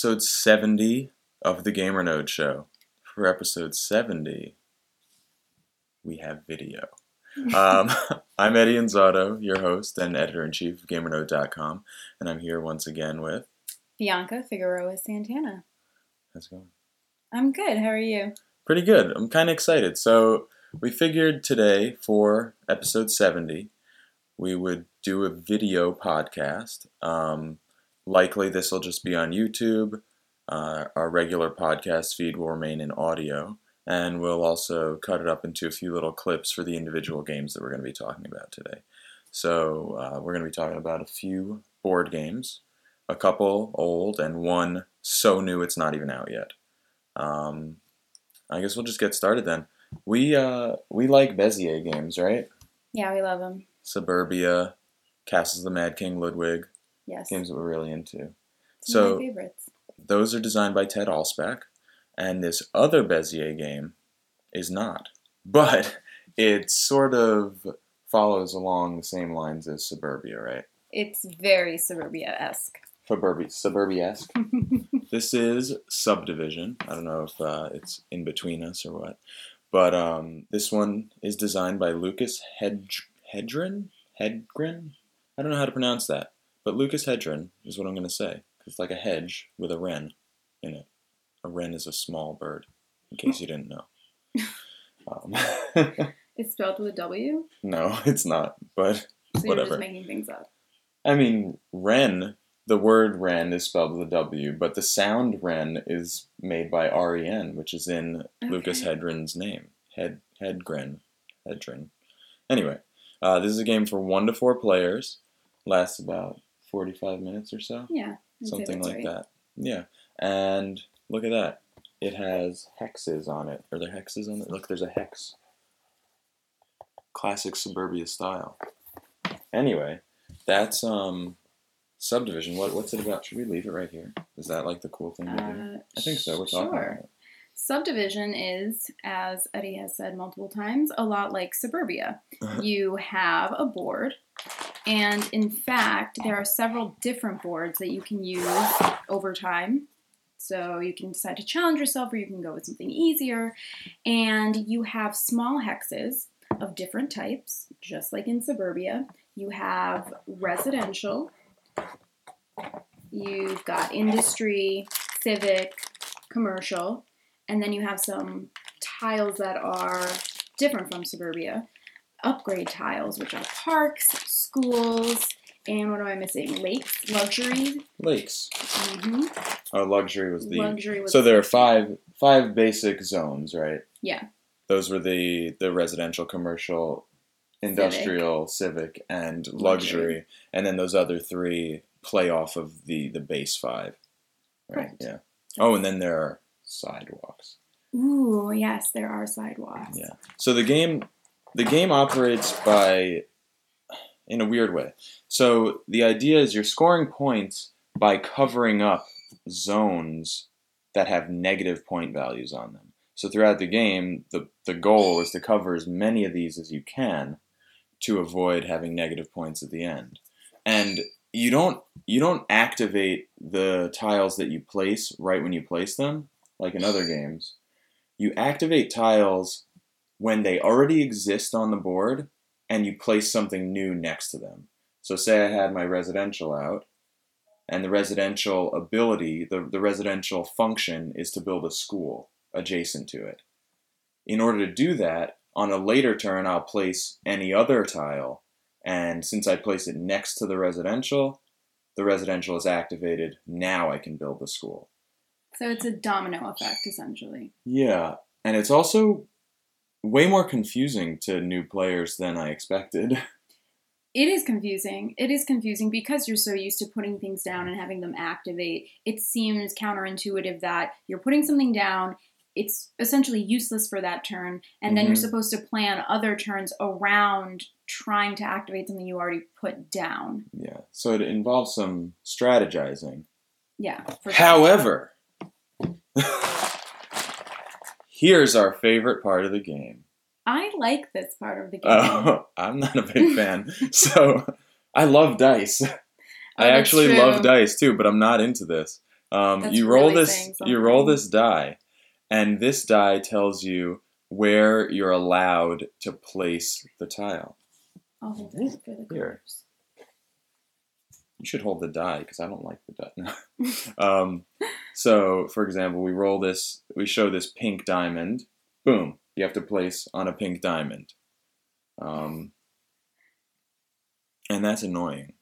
episode 70 of the Gamer Node Show. For episode 70, we have video. Um, I'm Eddie Inzauto, your host and editor in chief of GamerNode.com, and I'm here once again with. Bianca Figueroa Santana. How's it going? I'm good. How are you? Pretty good. I'm kind of excited. So, we figured today for episode 70, we would do a video podcast. Um, likely, this will just be on YouTube. Uh, our regular podcast feed will remain in audio, and we'll also cut it up into a few little clips for the individual games that we're going to be talking about today. So, uh, we're going to be talking about a few board games, a couple old, and one so new it's not even out yet. Um, I guess we'll just get started then. We uh, we like Bezier games, right? Yeah, we love them. Suburbia, Castles of the Mad King Ludwig, Yes. games that we're really into. Some of So my favorites. those are designed by Ted Alspach, and this other Bezier game is not. But it sort of follows along the same lines as Suburbia, right? It's very Suburbia esque. Suburbia, Suburbia-esque. this is Subdivision. I don't know if uh, it's in between us or what, but um, this one is designed by Lucas Hedg- Hedren. Hedgren. I don't know how to pronounce that, but Lucas Hedren is what I'm going to say. It's like a hedge with a wren in it. A wren is a small bird, in case you didn't know. Um, it's spelled with a W, no, it's not. But so you're Whatever. just making things up. I mean, wren, the word wren is spelled with a W, but the sound wren is made by R-E-N, which is in Lucas Okay. Hedren's name. Head, Hedgren. Hedren. Anyway, uh, this is a game for one to four players. Lasts about 45 minutes or so. Yeah. Something like right. that. Yeah. And look at that. It has hexes on it. Are there hexes on it? Look, there's a hex. Classic suburbia style. Anyway, that's um subdivision. What what's it about? Should we leave it right here? Is that like the cool thing to do? Uh, I think so. We're talking sure. about it. Subdivision is, as Eddie has said multiple times, a lot like Suburbia. you have a board, and in fact, there are several different boards that you can use over time. So you can decide to challenge yourself, or you can go with something easier. And you have small hexes of different types, just like in Suburbia. You have residential, you've got industry, civic, commercial, and then you have some tiles that are different from suburbia. Upgrade tiles, which are parks, schools, and what am I missing? Lakes, luxury. Lakes. hmm Oh, luxury was the. Luxury was so there are five five basic zones, right? Yeah. Those were the the residential, commercial, industrial, civic, and luxury, Luxury. and then those other three play off of the the base five. Right. Correct. Yeah. Oh, and then there are sidewalks. Ooh, yes, there are sidewalks. Yeah. So the game the game operates by in a weird way. So the idea is you're scoring points by covering up zones that have negative point values on them. So throughout the game, the, the goal is to cover as many of these as you can to avoid having negative points at the end. And you don't you don't activate the tiles that you place right when you place them, like in other games. You activate tiles when they already exist on the board and you place something new next to them. So say I had my residential out and the residential ability, the, the residential function is to build a school adjacent to it. In order to do that, on a later turn, I'll place any other tile, and since I place it next to the residential, the residential is activated. Now I can build the school. So it's a domino effect, essentially. Yeah, and it's also way more confusing to new players than I expected. It is confusing. It is confusing because you're so used to putting things down and having them activate. It seems counterintuitive that you're putting something down, it's essentially useless for that turn, and then you're Mhm. supposed to plan other turns around trying to activate something you already put down. Yeah, so it involves some strategizing. Yeah. for sure. However, here's our favorite part of the game. I like this part of the game. Oh, I'm not a big fan. So I love dice. I Oh, that's actually true. love dice too, but I'm not into this. Um, you roll really this. You roll this die, and this die tells you where you're allowed to place the tile. It for the Here. You should hold the die because I don't like the die. um, so, for example, we roll this. We show this pink diamond. Boom! You have to place on a pink diamond. Um, and that's annoying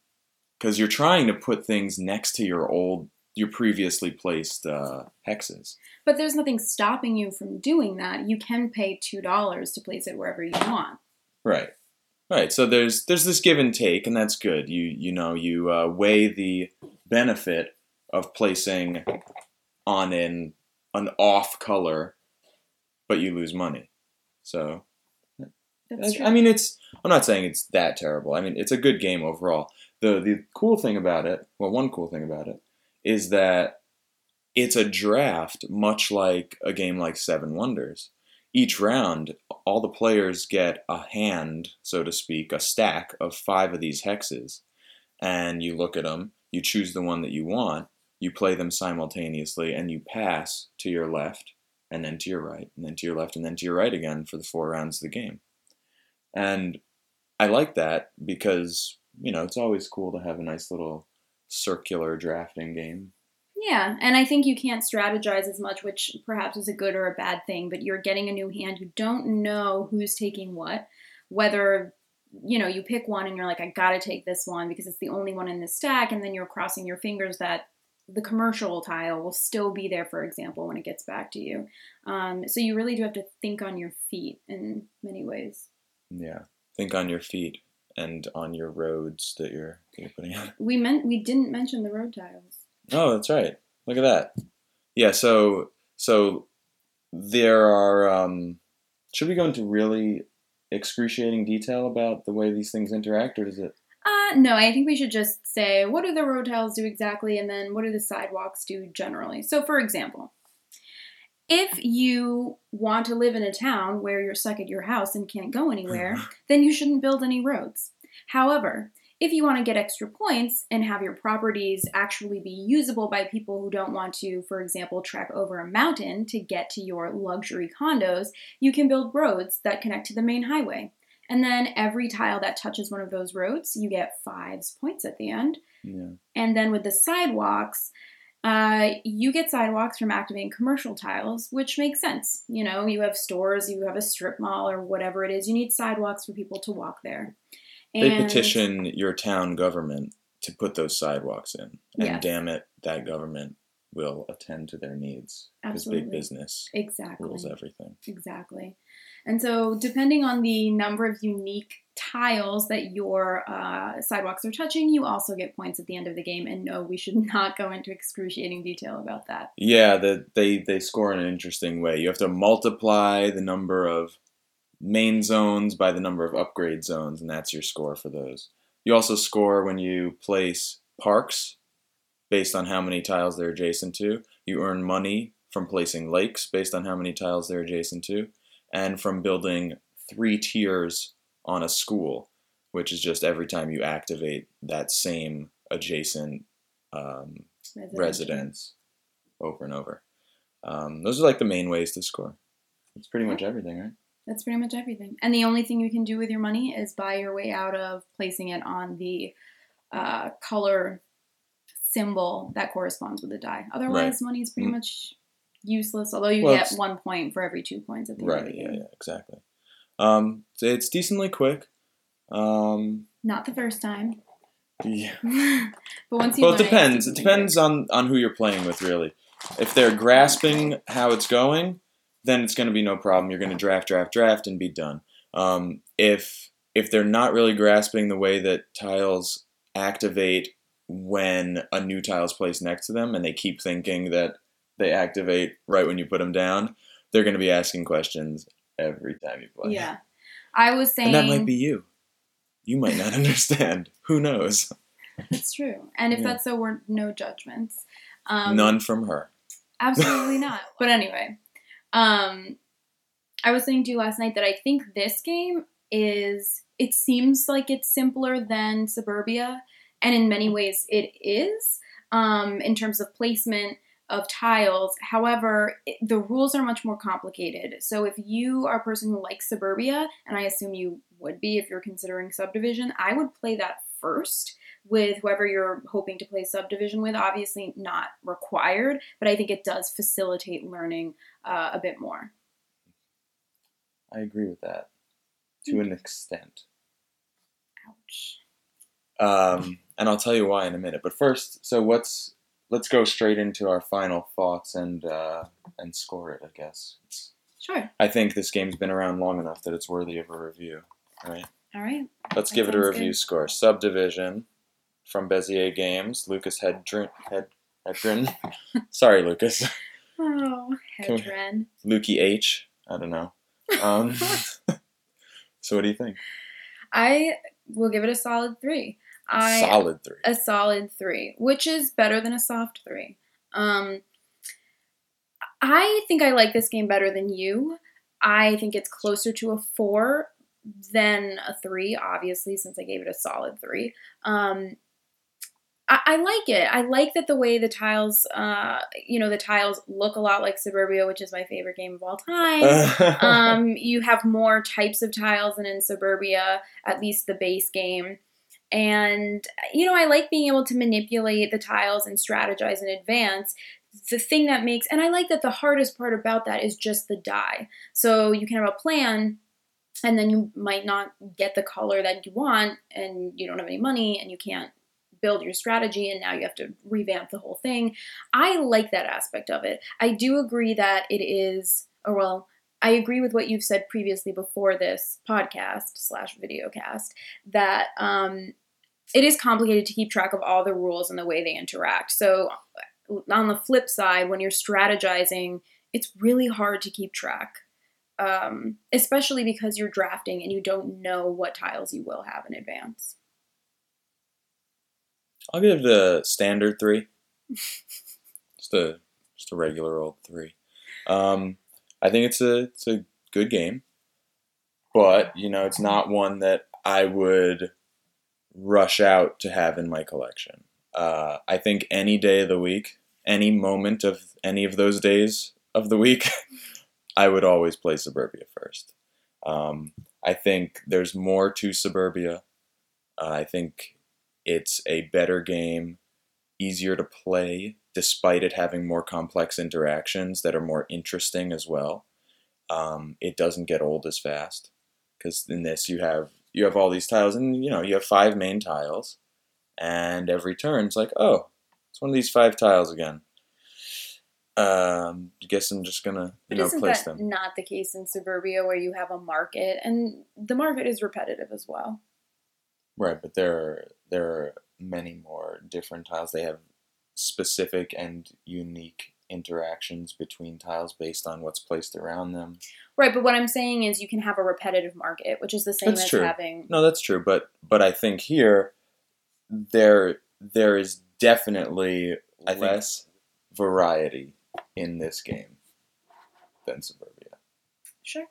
because you're trying to put things next to your old, your previously placed uh, hexes. But there's nothing stopping you from doing that. You can pay two dollars to place it wherever you want. Right. Right. So there's there's this give and take, and that's good. You you know you uh, weigh the benefit of placing on an an off color, but you lose money. So That's I. I mean, it's I'm not saying it's that terrible. I mean, it's a good game overall. the The cool thing about it, well, one cool thing about it, is that it's a draft, much like a game like Seven Wonders. Each round, all the players get a hand, so to speak, a stack of five of these hexes, and you look at them. You choose the one that you want. You play them simultaneously, and you pass to your left, and then to your right, and then to your left, and then to your right again for the four rounds of the game. And I like that because, you know, it's always cool to have a nice little circular drafting game. Yeah, and I think you can't strategize as much, which perhaps is a good or a bad thing, but you're getting a new hand. You don't know who's taking what, whether, you know, you pick one and you're like, I gotta take this one because it's the only one in the stack, and then you're crossing your fingers that the commercial tile will still be there, for example, when it gets back to you. Um, so you really do have to think on your feet in many ways. Yeah. Think on your feet and on your roads that you're, that you're putting out. We meant we didn't mention the road tiles. Oh, that's right. Look at that. Yeah, so so there are um should we go into really excruciating detail about the way these things interact or does it Uh, no, I think we should just say what do the road tiles do exactly, and then what do the sidewalks do generally. So, for example, if you want to live in a town where you're stuck at your house and can't go anywhere, then you shouldn't build any roads. However, if you want to get extra points and have your properties actually be usable by people who don't want to, for example, trek over a mountain to get to your luxury condos, you can build roads that connect to the main highway. And then every tile that touches one of those roads, you get fives points at the end. yeah. And then with the sidewalks, uh, you get sidewalks from activating commercial tiles, which makes sense. You know, you have stores, you have a strip mall, or whatever it is. You need sidewalks for people to walk there. They petition your town government to put those sidewalks in. And Yes. damn it, that government will attend to their needs because big business Exactly. rules everything. Exactly. And so, depending on the number of unique tiles that your uh, sidewalks are touching, you also get points at the end of the game. And no, we should not go into excruciating detail about that. Yeah, the, they they score in an interesting way. You have to multiply the number of main zones by the number of upgrade zones, and that's your score for those. You also score when you place parks based on how many tiles they're adjacent to. You earn money from placing lakes based on how many tiles they're adjacent to, and from building three tiers on a school, which is just every time you activate that same adjacent um, residents over and over. Um, those are like the main ways to score. It's pretty much everything, right? That's pretty much everything. And the only thing you can do with your money is buy your way out of placing it on the uh, color symbol that corresponds with the die. Otherwise, money is pretty Mm. much useless. Although you Well, get one point for every two points at the end of Right. the Yeah. game. Yeah. Exactly. Um, so it's decently quick. Um, Not the first time, yeah. but once you. Well, it depends. it's It depends on on who you're playing with, really. If they're grasping how it's going, then it's going to be no problem. You're going to draft, draft, draft, and be done. Um, if if they're not really grasping the way that tiles activate when a new tile is placed next to them, and they keep thinking that they activate right when you put them down, they're going to be asking questions every time you play. Yeah, I was saying and that might be you. You might not understand. Who knows? that's true. And if Yeah. that's so, we're no judgments. Um, None from her. Absolutely not. But anyway, um, I was saying to you last night that I think this game is. It seems like it's simpler than Suburbia, and in many ways it is. um, in terms of placement of tiles. However, it, the rules are much more complicated. So if you are a person who likes suburbia, and I assume you would be if you're considering subdivision, I would play that first with whoever you're hoping to play subdivision with. Obviously, not required, but I think it does facilitate learning uh, a bit more. I agree with that to an extent. Ouch. Um, and I'll tell you why in a minute. But first, so what's let's go straight into our final thoughts and uh, and score it. I guess. It's, Sure. I think this game's been around long enough that it's worthy of a review. Right. All right. Let's That give it a review good. score. Subdivision from Bezier Games. Lucas Hedren. Hed, Hedren. Sorry, Lucas. Oh, Hedren. Lukey H. I don't know. Um, so what do you think? I will give it a solid three. I Solid three. a solid three, which is better than a soft three. Um, I think I like this game better than you. I think it's closer to a four than a three, obviously, since I gave it a solid three. Um, I, I like it. I like that the way the tiles, uh, you know, the tiles look a lot like Suburbia, which is my favorite game of all time um, you have more types of tiles than in Suburbia, at least the base game. And, you know, I like being able to manipulate the tiles and strategize in advance. The thing that makes, and I like that the hardest part about that is just the die. So you can have a plan, and then you might not get the color that you want, and you don't have any money, and you can't build your strategy, and now you have to revamp the whole thing. I like that aspect of it. I do agree that it is, or well, I agree with what you've said previously before this podcast slash videocast that um, it is complicated to keep track of all the rules and the way they interact. So, on the flip side, when you're strategizing, it's really hard to keep track, um, especially because you're drafting and you don't know what tiles you will have in advance. I'll give it a standard three. just a just a regular old three. Um, I think it's a it's a good game, but you know it's not one that I would rush out to have in my collection. Uh, I think any day of the week, any moment of any of those days of the week, I would always play Suburbia first. Um, I think there's more to Suburbia. Uh, I think it's a better game, easier to play, despite it having more complex interactions that are more interesting as well. Um, it doesn't get old as fast because in this you have you have all these tiles, and you know you have five main tiles, and every turn it's like, oh, it's one of these five tiles again. Um, I guess I'm just gonna you But know isn't place that them. not the case in suburbia where you have a market and the market is repetitive as well? Right, but there are there are many more different tiles. They have specific and unique interactions between tiles based on what's placed around them. Right, but what I'm saying is you can have a repetitive market, which is the same That's as true. having No, that's true, but but I think here there there is definitely I think, less variety in this game than Suburbia. Sure.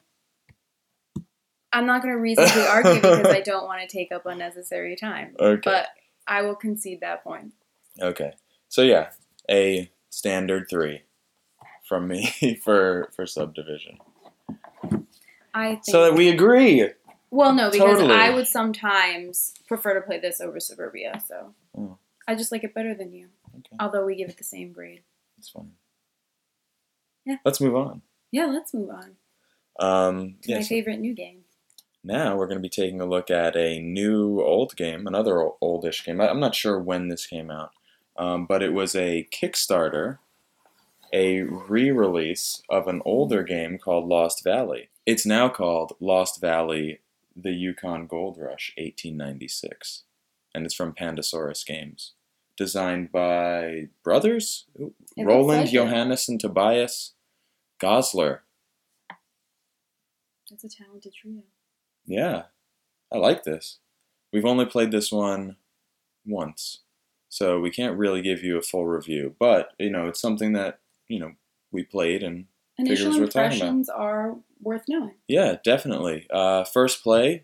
I'm not going to reasonably argue because I don't want to take up unnecessary time, Okay. but I will concede that point. Okay. So yeah, a standard 3 from me for for subdivision. I think. So that we agree. well, no, because Totally. I would sometimes prefer to play this over Suburbia, so Oh. I just like it better than you. Okay. Although we give it the same grade. It's fine. Yeah. Let's move on. Yeah, let's move on Um, to my yes. favorite new game. Now we're going to be taking a look at a new old game, another oldish game. I'm not sure when this came out, um, but it was a Kickstarter, a re-release of an older game called Lost Valley. It's now called Lost Valley: The Yukon Gold Rush, 1896, and it's from Pandasaurus Games, designed by brothers Roland, like. Johannes, and Tobias Goslar. That's a talented trio. Yeah, I like this. We've only played this one once, so we can't really give you a full review. But you know, it's something that you know we played, and Initial Figures we're talking about. impressions are worth knowing. yeah, definitely. Uh, first play,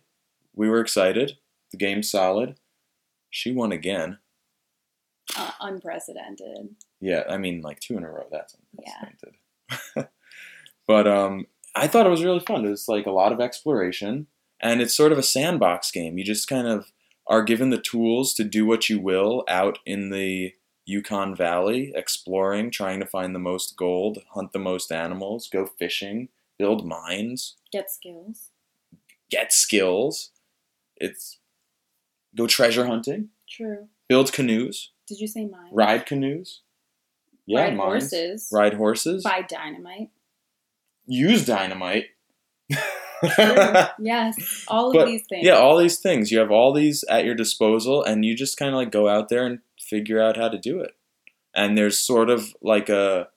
we were excited. The game's solid. She won again. uh, unprecedented. Yeah, I mean, like two in a row. That's Yeah. unprecedented. but um, I thought it was really fun. It was like a lot of exploration, and it's sort of a sandbox game. You just kind of are given the tools to do what you will out in the Yukon Valley, exploring, trying to find the most gold, hunt the most animals, go fishing, build mines, Get skills. get skills. It's go treasure hunting, True. build canoes, Did you say mine? ride canoes. Yeah, Ride mines. horses. Ride horses. Buy dynamite. use dynamite. Yes. All of But, these things. yeah, all these things. You have all these at your disposal, and you just kind of like go out there and figure out how to do it. And there's sort of like a,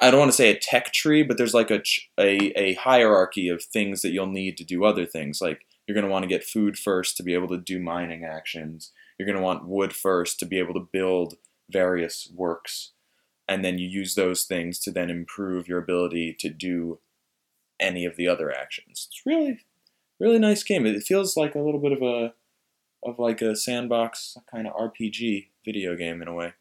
I don't want to say a tech tree, but there's like a, a, a hierarchy of things that you'll need to do other things. Like you're going to want to get food first to be able to do mining actions. You're going to want wood first to be able to build various works. And then you use those things to then improve your ability to do any of the other actions. It's really, really nice game. It feels like a little bit of a, of like a sandbox kind of RPG video game in a way,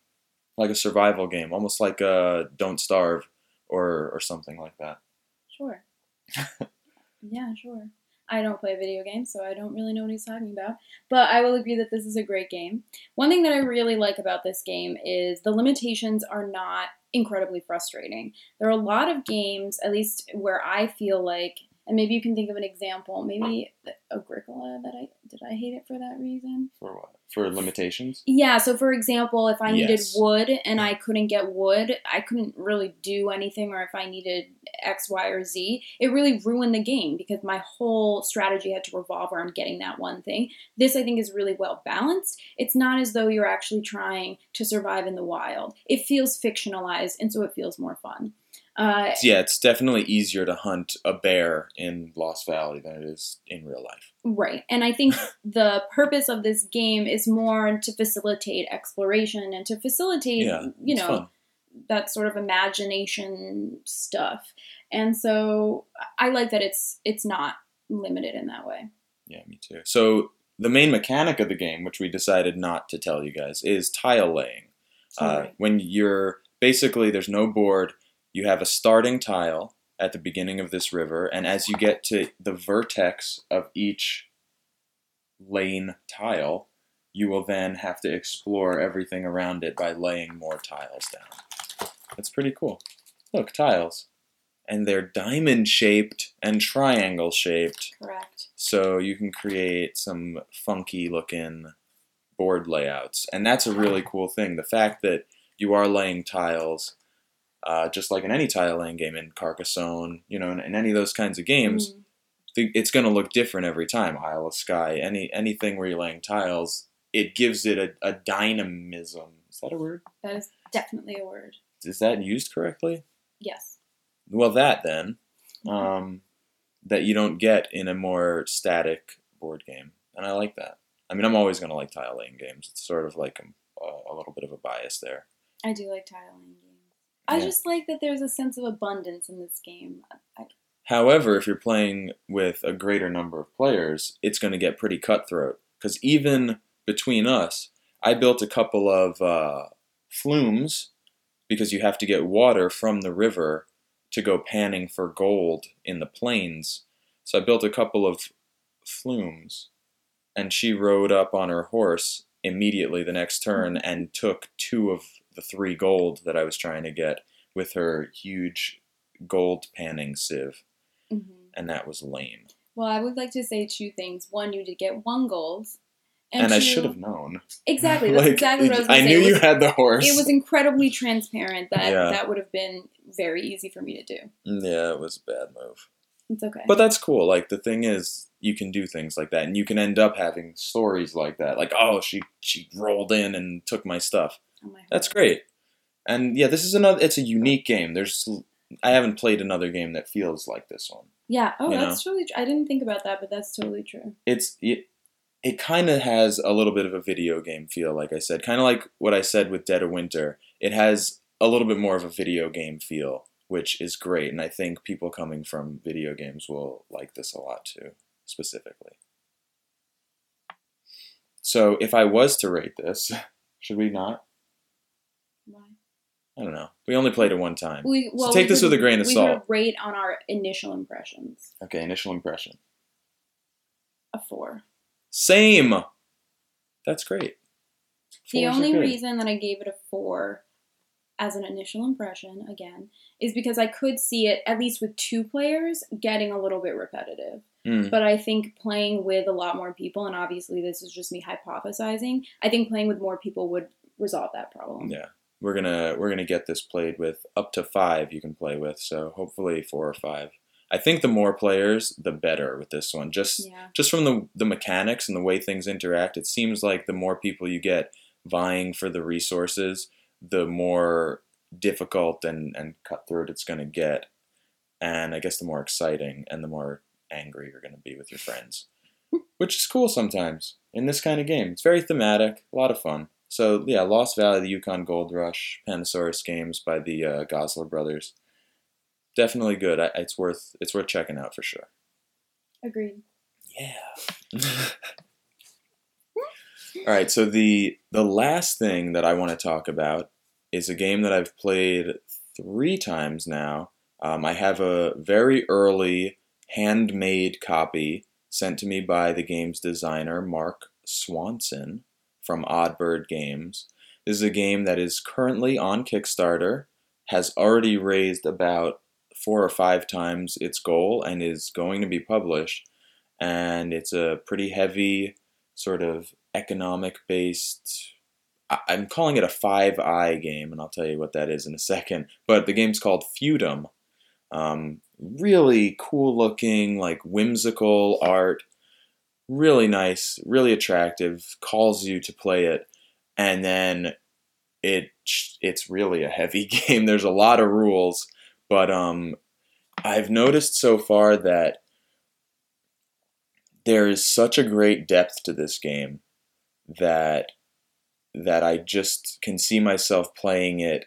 like a survival game, almost like a Don't Starve or or something like that. Sure. yeah, sure. I don't play video games, so I don't really know what he's talking about. But I will agree that this is a great game. One thing that I really like about this game is the limitations are not incredibly frustrating. There are a lot of games, at least where I feel like, and maybe you can think of an example, maybe Agricola that I did I hate it for that reason? For what? For limitations? Yeah, so for example, if I needed Yes. wood and I couldn't get wood, I couldn't really do anything, or if I needed X, Y, or Z, it really ruined the game because my whole strategy had to revolve around getting that one thing. This, I think, is really well balanced. It's not as though you're actually trying to survive in the wild, it feels fictionalized, and so it feels more fun. Uh, Yeah, it's definitely easier to hunt a bear in Lost Valley than it is in real life. Right. And I think the purpose of this game is more to facilitate exploration and to facilitate, Yeah, you know, fun. that sort of imagination stuff. And so I like that it's it's not limited in that way. Yeah, me too. So the main mechanic of the game, which we decided not to tell you guys, is tile laying. Uh, when you're basically there's no board, you have a starting tile at the beginning of this river, and as you get to the vertex of each lane tile, you will then have to explore everything around it by laying more tiles down. That's pretty cool. Look, tiles. And they're diamond shaped and triangle shaped. Correct. So you can create some funky looking board layouts. And that's a really cool thing. The fact that you are laying tiles, uh, just like in any tile laying game, in Carcassonne, you know, in, in any of those kinds of games, Mm, the, it's going to look different every time. Isle of Skye, any anything where you're laying tiles, it gives it a, a dynamism. Is that a word? that is definitely a word. Is that used correctly? Yes. Well, that then, um, that you don't get in a more static board game, and I like that. I mean, I'm always going to like tile laying games. It's sort of like a, a little bit of a bias there. I do like tiling games. I Yeah. just like that there's a sense of abundance in this game. I, However, if you're playing with a greater number of players, it's going to get pretty cutthroat. Because even between us, I built a couple of uh, flumes because you have to get water from the river to go panning for gold in the plains. So I built a couple of flumes, and she rode up on her horse immediately the next turn and took two of the three gold that I was trying to get with her huge gold panning sieve Mhm. and that was lame. Well, I would like to say two things. One, you did get one gold. And, I two- should have known. Exactly. That's Like, exactly what I was I knew It you had the horse. It was incredibly transparent that Yeah. that would have been very easy for me to do. yeah, it was a bad move. It's okay. But that's cool. Like the thing is, you can do things like that, and you can end up having stories like that. Like, oh, she she rolled in and took my stuff. Oh That's great. And yeah, this is another. It's a unique game. There's I haven't played another game that feels like this one. Yeah. Oh, that's totally. Tr- I didn't think about that, but that's totally true. it's it, it kind of has a little bit of a video game feel like i said kind of like what i said with dead of winter it has a little bit more of a video game feel which is great and i think people coming from video games will like this a lot too specifically so if i was to rate this should we not I don't know. We only played it one time. We, well, take we this could- with a grain of we salt. could rate on our initial impressions. Okay, initial impression. A four. Same. That's great. The Fours are only reason that I gave it a four as an initial impression, again, is because I could see it, at least with two players, getting a little bit repetitive. Mm, But I think playing with a lot more people, and obviously this is just me hypothesizing, I think playing with more people would resolve that problem. yeah, we're gonna we're gonna get this played with up to five you can play with. So hopefully four or five. I think the more players, the better with this one. Just Yeah. just from the the mechanics and the way things interact, it seems like the more people you get vying for the resources, the more difficult and, and cutthroat it's going to get. And I guess the more exciting and the more angry you're going to be with your friends, which is cool sometimes in this kind of game. It's very thematic, a lot of fun. So yeah, Lost Valley, the Yukon Gold Rush, Pandasaurus games by the uh, Goslar brothers. Definitely good. I, it's worth it's worth checking out for sure. Agreed. Yeah. All right, so the the last thing that I want to talk about is a game that I've played three times now. Um, I have a very early handmade copy sent to me by the game's designer Mark Swanson from Oddbird Games. This is a game that is currently on Kickstarter, has already raised about four or five times its goal, and is going to be published. And it's a pretty heavy sort of economic based i'm calling it a five eye game and i'll tell you what that is in a second. But the game's called feudum. Um, really cool looking like whimsical art really nice really attractive calls you to play it and then it it's really a heavy game there's a lot of rules but um i've noticed so far that there is such a great depth to this game that that I just can see myself playing it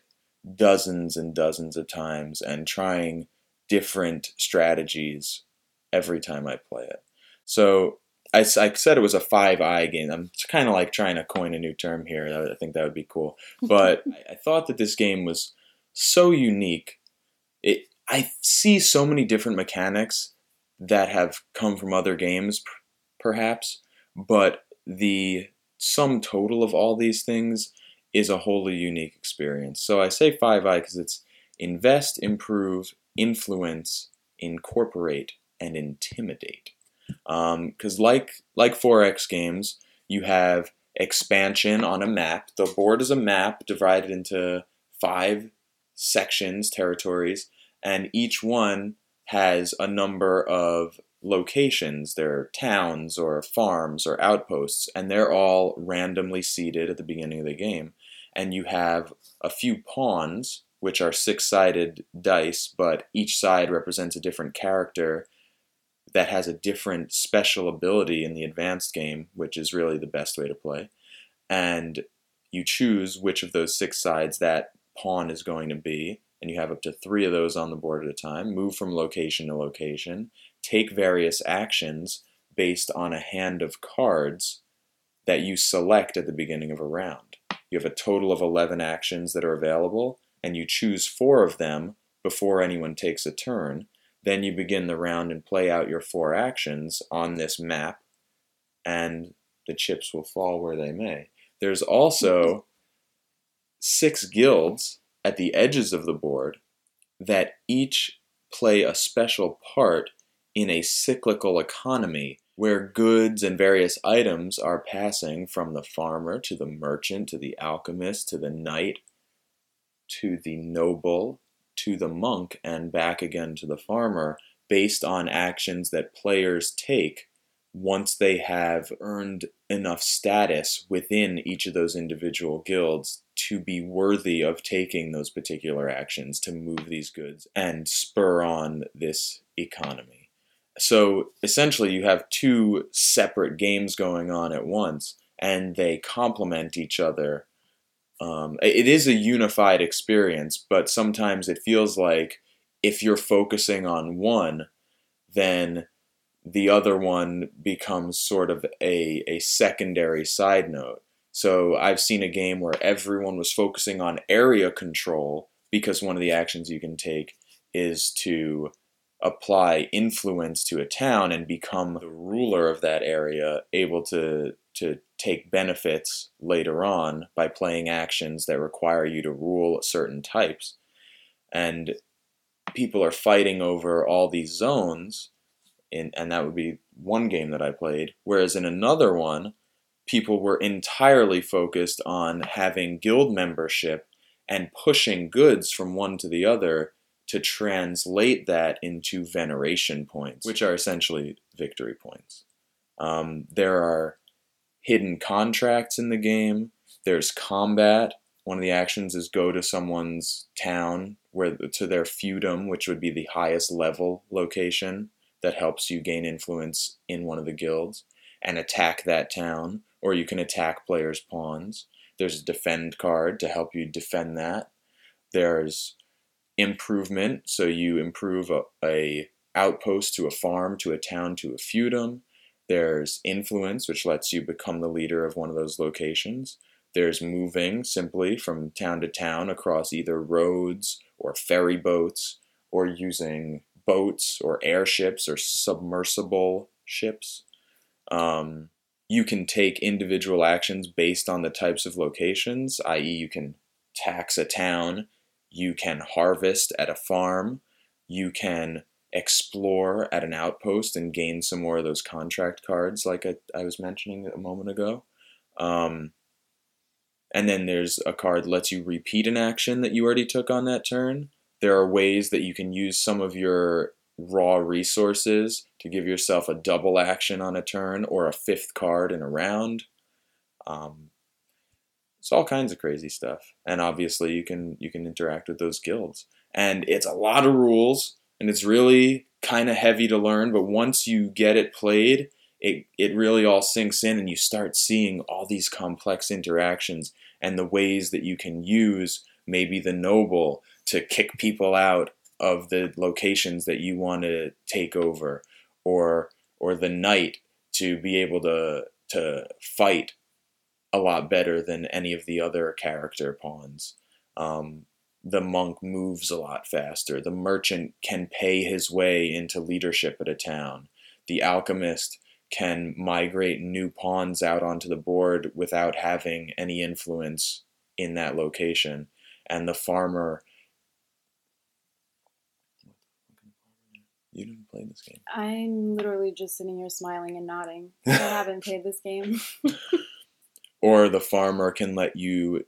dozens and dozens of times and trying different strategies every time I play it. So I, I said it was a five eye game. I'm kind of like trying to coin a new term here. I think that would be cool. But I- I thought that this game was so unique. It I see so many different mechanics that have come from other games, p- perhaps, but the sum total of all these things is a wholly unique experience. So I say 5i because it's invest, improve, influence, incorporate, and intimidate. Um, because like like 4X games, you have expansion on a map. The board is a map divided into five sections, territories, and each one has a number of locations. They're towns or farms or outposts, and they're all randomly seated at the beginning of the game. And you have a few pawns, which are six sided dice, but each side represents a different character that has a different special ability in the advanced game, which is really the best way to play. And you choose which of those six sides that pawn is going to be, and you have up to three of those on the board at a time. Move from location to location, take various actions based on a hand of cards that you select at the beginning of a round. You have a total of 11 actions that are available, and you choose four of them before anyone takes a turn. Then you begin the round and play out your four actions on this map, and the chips will fall where they may. There's also six guilds at the edges of the board that each play a special part in a cyclical economy where goods and various items are passing from the farmer to the merchant to the alchemist to the knight to the noble to the monk and back again to the farmer based on actions that players take once they have earned enough status within each of those individual guilds to be worthy of taking those particular actions to move these goods and spur on this economy. So essentially, you have two separate games going on at once, and they complement each other. Um, it is a unified experience, but sometimes it feels like if you're focusing on one, then the other one becomes sort of a, a secondary side note. So I've seen a game where everyone was focusing on area control because one of the actions you can take is to apply influence to a town and become the ruler of that area, able to to take benefits later on by playing actions that require you to rule certain types. And people are fighting over all these zones in, and that would be one game that I played. Whereas in another one, people were entirely focused on having guild membership and pushing goods from one to the other to translate that into veneration points, which are essentially victory points. Um, there are hidden contracts in the game. There's combat. One of the actions is go to someone's town, where to their feudum, which would be the highest level location that helps you gain influence in one of the guilds, and attack that town. Or you can attack players' pawns. There's a defend card to help you defend that. There's improvement, so you improve a, a outpost to a farm, to a town, to a feudum. There's influence, which lets you become the leader of one of those locations. There's moving simply from town to town across either roads or ferry boats or using boats or airships or submersible ships. Um, you can take individual actions based on the types of locations, i.e., you can tax a town you can harvest at a farm, you can explore at an outpost and gain some more of those contract cards, like I, I was mentioning a moment ago. Um, and then there's a card that lets you repeat an action that you already took on that turn. There are ways that you can use some of your raw resources to give yourself a double action on a turn or a fifth card in a round. Um, it's all kinds of crazy stuff, and obviously you can you can interact with those guilds, and it's a lot of rules, and it's really kind of heavy to learn. But once you get it played, it it really all sinks in, and you start seeing all these complex interactions and the ways that you can use maybe the noble to kick people out of the locations that you want to take over, or or the knight to be able to to fight a lot better than any of the other character pawns. Um, the monk moves a lot faster. The merchant can pay his way into leadership at a town. The alchemist can migrate new pawns out onto the board without having any influence in that location. And the farmer. You didn't play this game. I'm literally just sitting here smiling and nodding. I haven't played this game. or the farmer can let you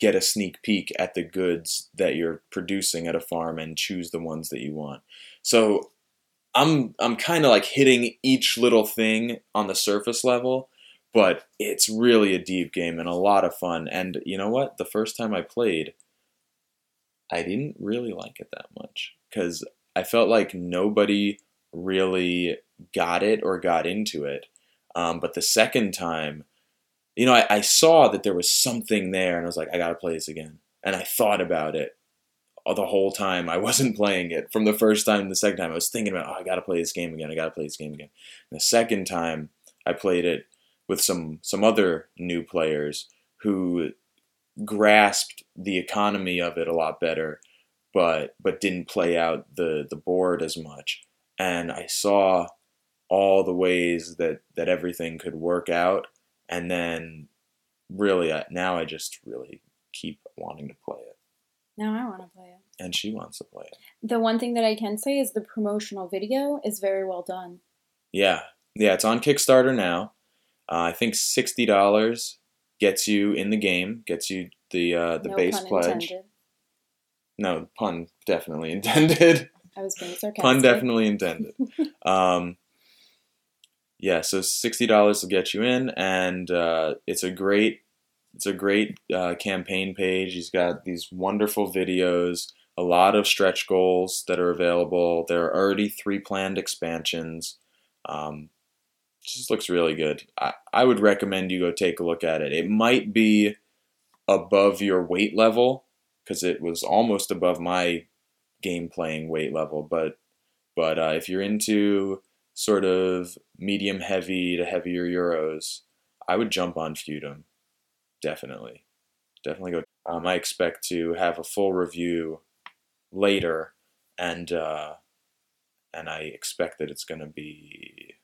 get a sneak peek at the goods that you're producing at a farm and choose the ones that you want. So I'm I'm kind of like hitting each little thing on the surface level, but it's really a deep game and a lot of fun. And you know what? The first time I played, I didn't really like it that much cuz I felt like nobody really got it or got into it. Um, but the second time, you know, I, I saw that there was something there, and I was like, I gotta play this again. And I thought about it the whole time I wasn't playing it. From the first time to the second time, I was thinking about, oh, I gotta play this game again. I gotta play this game again. And the second time, I played it with some some other new players who grasped the economy of it a lot better, but but didn't play out the the board as much. And I saw all the ways that that everything could work out and then really now I just really keep wanting to play it. Now I want to play it. And she wants to play it. The one thing that I can say is the promotional video is very well done. Yeah, yeah, it's on Kickstarter now. Uh, I think sixty dollars gets you in the game, gets you the uh, the no base pledge. Intended. No pun definitely intended. I was being sarcastic. Pun definitely intended. um, yeah, so sixty dollars will get you in, and uh, it's a great it's a great uh, campaign page. He's got these wonderful videos, a lot of stretch goals that are available. There are already three planned expansions. Um, just looks really good. I, I would recommend you go take a look at it. It might be above your weight level because it was almost above my game playing weight level, but but uh, if you're into sort of medium heavy to heavier euros, I would jump on Feudum. definitely, definitely go. Um, I expect to have a full review later, and uh, and I expect that it's going to be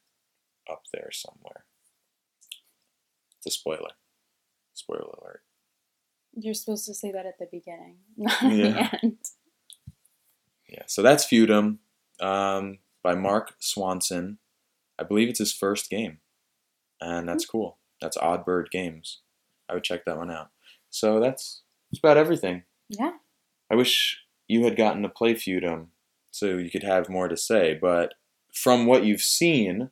up there somewhere. It's a spoiler. Spoiler alert. You're supposed to say that at the beginning, not Yeah. the end. Yeah, so that's Feudum um, by Mark Swanson. I believe it's his first game, and that's hmm. cool. That's Oddbird Games. I would check that one out. So that's that's about everything. Yeah. I wish you had gotten to play Feudum so you could have more to say, but from what you've seen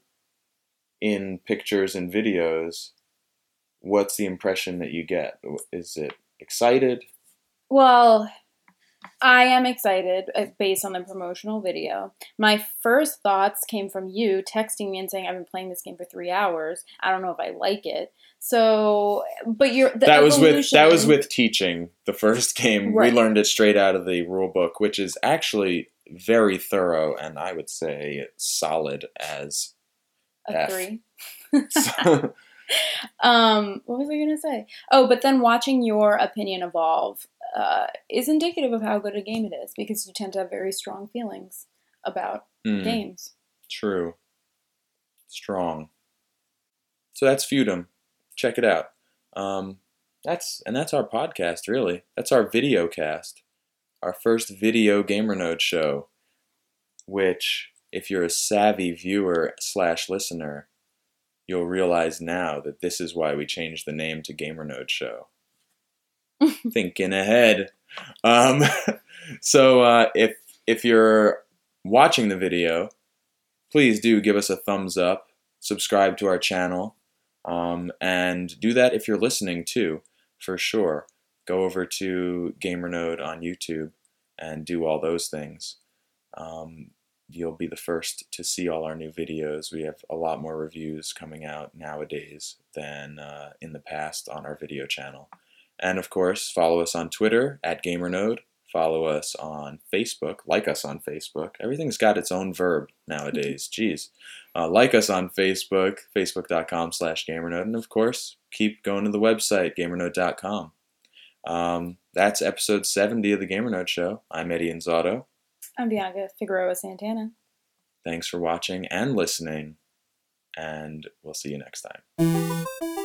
in pictures and videos, what's the impression that you get? Is it excited? Well, I am excited uh, based on the promotional video. My first thoughts came from you texting me and saying, I've been playing this game for three hours. I don't know if I like it. So, but you're. The that was with that was with teaching the first game. Right. We learned it straight out of the rule book, which is actually very thorough and I would say solid as a F. three. so, Um, what was I gonna say? Oh, but then watching your opinion evolve uh, is indicative of how good a game it is because you tend to have very strong feelings about hmm, games. true. Strong. So that's Feudum. Check it out. Um, that's and that's our podcast really. That's our video cast. Our first video gamer node show. Which if you're a savvy viewer slash listener, you'll realize now that this is why we changed the name to Gamer Node Show. Thinking ahead. Um, so uh, if if you're watching the video, please do give us a thumbs up, subscribe to our channel, um, and do that if you're listening too, for sure. Go over to GamerNode on YouTube and do all those things. Um, you'll be the first to see all our new videos. We have a lot more reviews coming out nowadays than uh, in the past on our video channel. And of course, follow us on Twitter at GamerNode. Follow us on Facebook. Like us on Facebook. Everything's got its own verb nowadays. Jeez. Uh, like us on Facebook, facebook.com slash GamerNode. And of course, keep going to the website, gamernode.com. Um, that's episode 70 of the GamerNode Show. I'm Eddie Inzauto. I'm Bianca Figueroa Santana. Thanks for watching and listening, and we'll see you next time.